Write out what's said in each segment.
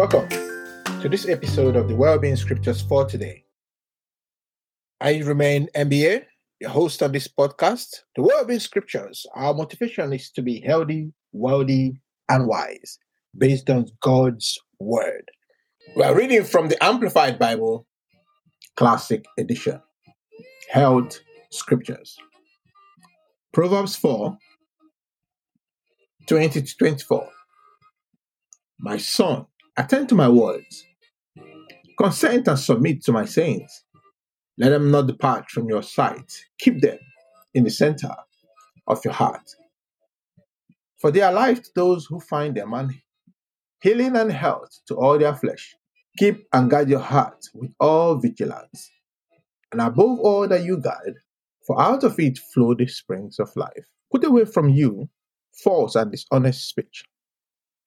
Welcome to this episode of the Wellbeing Scriptures for today. I remain MBA, the host of this podcast. The Wellbeing Scriptures, our motivation is to be healthy, wealthy, and wise based on God's Word. We are reading from the Amplified Bible, Classic Edition, Health Scriptures. Proverbs 4 20 to 24. My son, attend to my words. Consent and submit to my sayings. Let them not depart from your sight. Keep them in the center of your heart. For they are life to those who find them, and healing and health to all their flesh. Keep and guard your heart with all vigilance. And above all that you guard, for out of it flow the springs of life. Put away from you false and dishonest speech,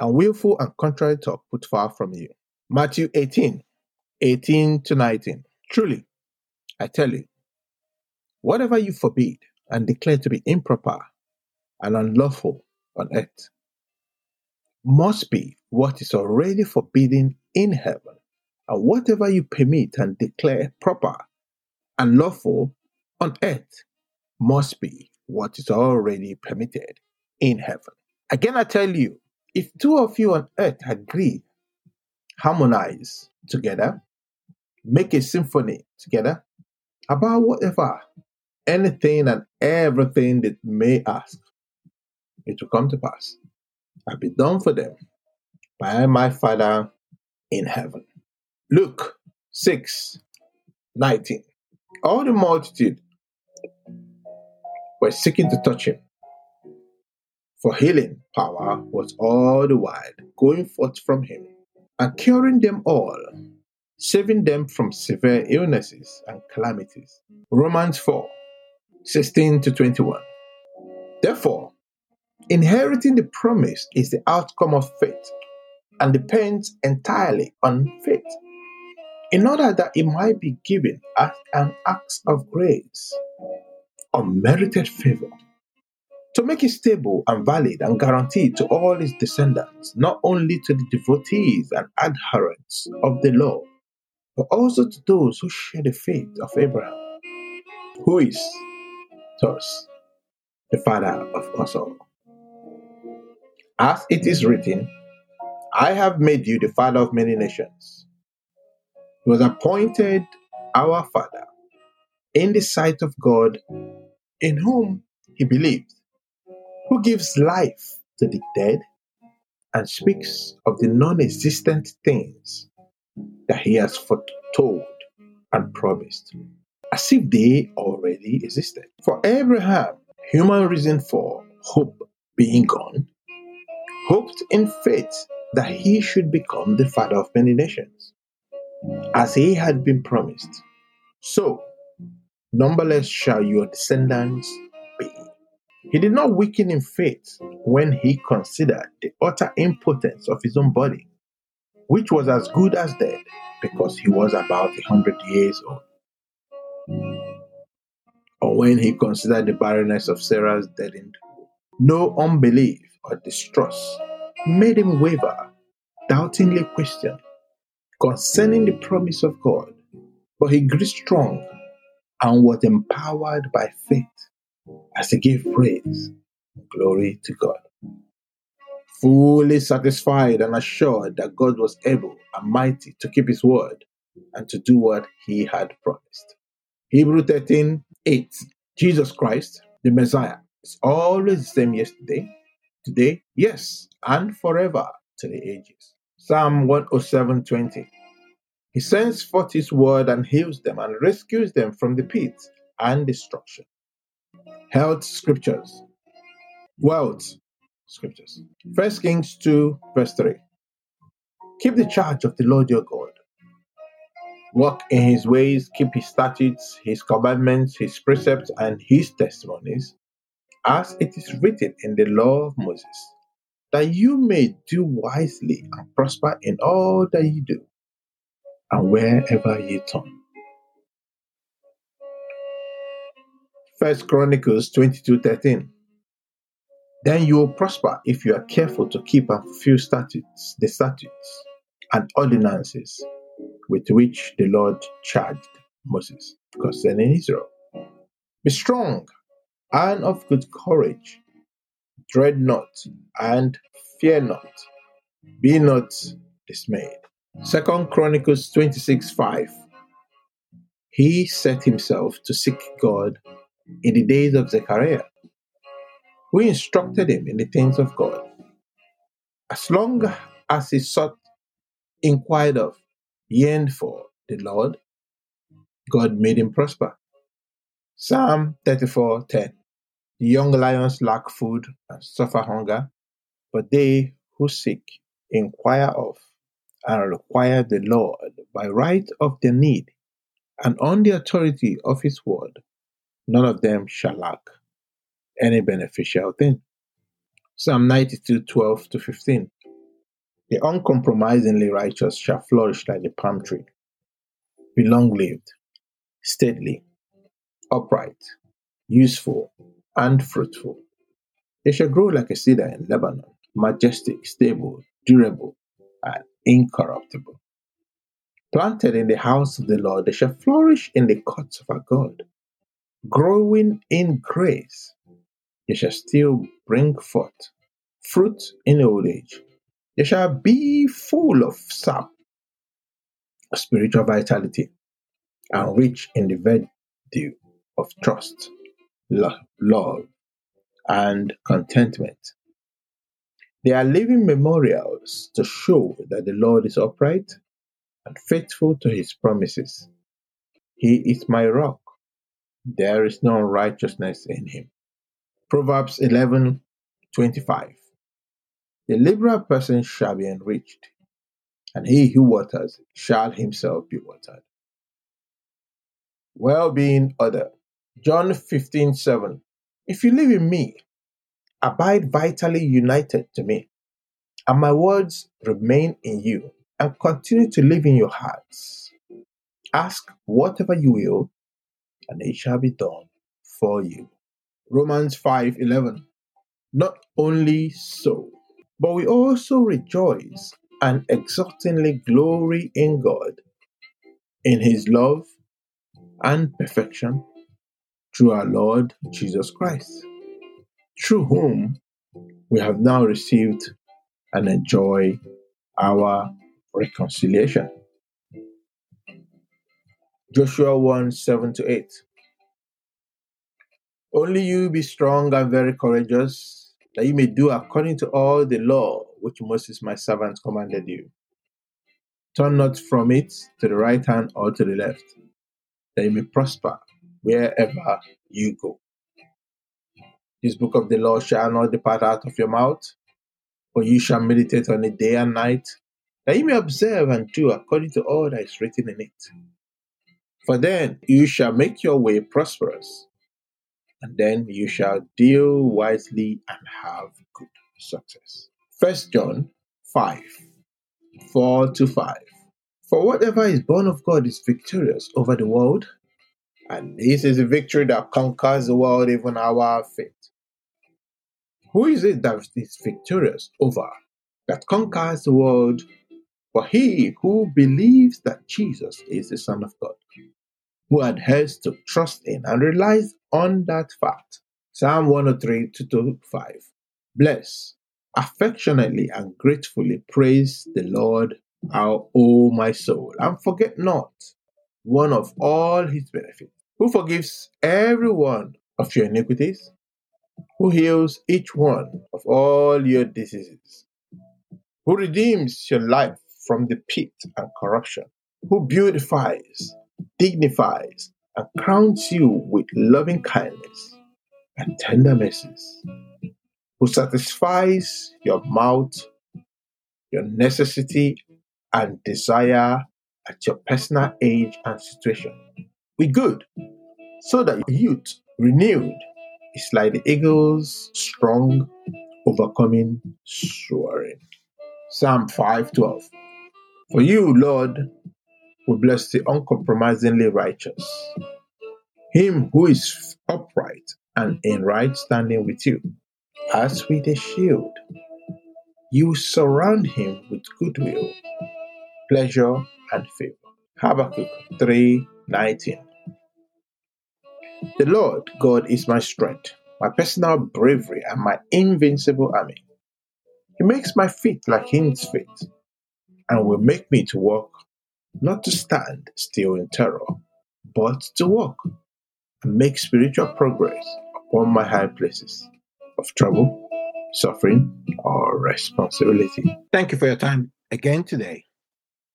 and willful and contrary talk put far from you. Matthew 18 18 to 19. Truly, I tell you, whatever you forbid and declare to be improper and unlawful on earth must be what is already forbidden in heaven, and whatever you permit and declare proper and lawful on earth must be what is already permitted in heaven. Again, I tell you, if two of you on earth agree, harmonize together, make a symphony together about whatever, anything and everything that may ask, it will come to pass. I'll be done for them by my Father in heaven. Luke 6 19. All the multitude were seeking to touch him for healing power was all the while going forth from him and curing them all, saving them from severe illnesses and calamities. Romans 4 16 to 21. Therefore, inheriting the promise is the outcome of faith and depends entirely on faith, in order that it might be given as an act of grace, unmerited favor to make it stable and valid and guaranteed to all his descendants, not only to the devotees and adherents of the law, but also to those who share the faith of Abraham, who is thus the father of us all. As it is written, I have made you the father of many nations. He was appointed our father in the sight of God, in whom he believed who gives life to the dead and speaks of the non existent things that he has foretold and promised, as if they already existed. For Abraham, human reason for hope being gone, hoped in faith that he should become the father of many nations, as he had been promised. So, numberless shall your descendants he did not weaken in faith when he considered the utter impotence of his own body, which was as good as dead because he was about a hundred years old. Or when he considered the barrenness of Sarah's deadened womb. No unbelief or distrust made him waver, doubtingly question concerning the promise of God, but he grew strong and was empowered by faith as he gave praise and glory to God. Fully satisfied and assured that God was able and mighty to keep his word and to do what he had promised. Hebrew 13 8. Jesus Christ, the Messiah, is always the same yesterday, today, yes, and forever to the ages. Psalm 107 20. He sends forth his word and heals them and rescues them from the pit and destruction. Health scriptures. Wealth scriptures. First Kings 2, verse 3. Keep the charge of the Lord your God. Walk in his ways, keep his statutes, his commandments, his precepts, and his testimonies, as it is written in the law of Moses, that you may do wisely and prosper in all that you do, and wherever you turn. First Chronicles 22:13. Then you will prosper if you are careful to keep and fulfill statutes, the statutes and ordinances with which the Lord charged Moses concerning Israel. Be strong and of good courage. Dread not and fear not. Be not dismayed. Second Chronicles 26 5. He set himself to seek God in the days of Zechariah, who instructed him in the things of God. As long as he sought, inquired of, yearned for the Lord, God made him prosper. Psalm 34:10 The young lions lack food and suffer hunger, but they who seek, inquire of, and require the Lord by right of their need, and on the authority of his word, none of them shall lack any beneficial thing. Psalm 92:12 to 15 The uncompromisingly righteous shall flourish like the palm tree, be long lived, stately, upright, useful, and fruitful. They shall grow like a cedar in Lebanon, majestic, stable, durable, and incorruptible. Planted in the house of the Lord, they shall flourish in the courts of our God. Growing in grace, they shall still bring forth fruit in old age. They shall be full of sap, spiritual vitality, and rich in the virtue of trust, love, and contentment. They are living memorials to show that the Lord is upright and faithful to his promises. He is my rock. There is no righteousness in him. Proverbs 11:25 The liberal person shall be enriched, and he who waters shall himself be watered. Well-being other John 15:7 If you live in me, abide vitally united to me, and my words remain in you and continue to live in your hearts. Ask whatever you will, and it shall be done for you. Romans 5:11 Not only so, but we also rejoice and exultingly glory in God, in his love and perfection through our Lord Jesus Christ, through whom we have now received and enjoy our reconciliation. Joshua 1 7 to 8. Only you be strong and very courageous, that you may do according to all the law which Moses my servant commanded you. Turn not from it to the right hand or to the left, that you may prosper wherever you go. This book of the law shall not depart out of your mouth, but you shall meditate on it day and night, that you may observe and do according to all that is written in it. For then you shall make your way prosperous, and then you shall deal wisely and have good success. First John 5 4 to 5. For whatever is born of God is victorious over the world, and this is a victory that conquers the world, even our faith. Who is it that is victorious over, that conquers the world? For he who believes that Jesus is the Son of God, who adheres to trust in and relies on that fact. Psalm 103 to 5. Bless, affectionately and gratefully praise the Lord, our O my soul, and forget not one of all his benefits who forgives every one of your iniquities, who heals each one of all your diseases, who redeems your life from the pit and corruption, who beautifies, dignifies, and crowns you with loving kindness and tender mercies, who satisfies your mouth, your necessity, and desire at your personal age and situation with good, so that your youth, renewed, is like the eagle's strong, overcoming soaring. Psalm 512. For you, Lord, will bless the uncompromisingly righteous, him who is upright and in right standing with you, as with a shield. You surround him with goodwill pleasure, and favor. Habakkuk 3:19. The Lord God is my strength, my personal bravery, and my invincible army. He makes my feet like hinds feet, and will make me to walk, not to stand still in terror, but to walk and make spiritual progress upon my high places of trouble, suffering, or responsibility. Thank you for your time again today.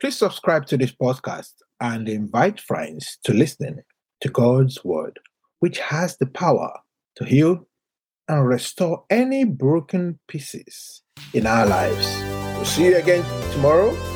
Please subscribe to this podcast and invite friends to listen to God's Word, which has the power to heal and restore any broken pieces in our lives. We'll see you again tomorrow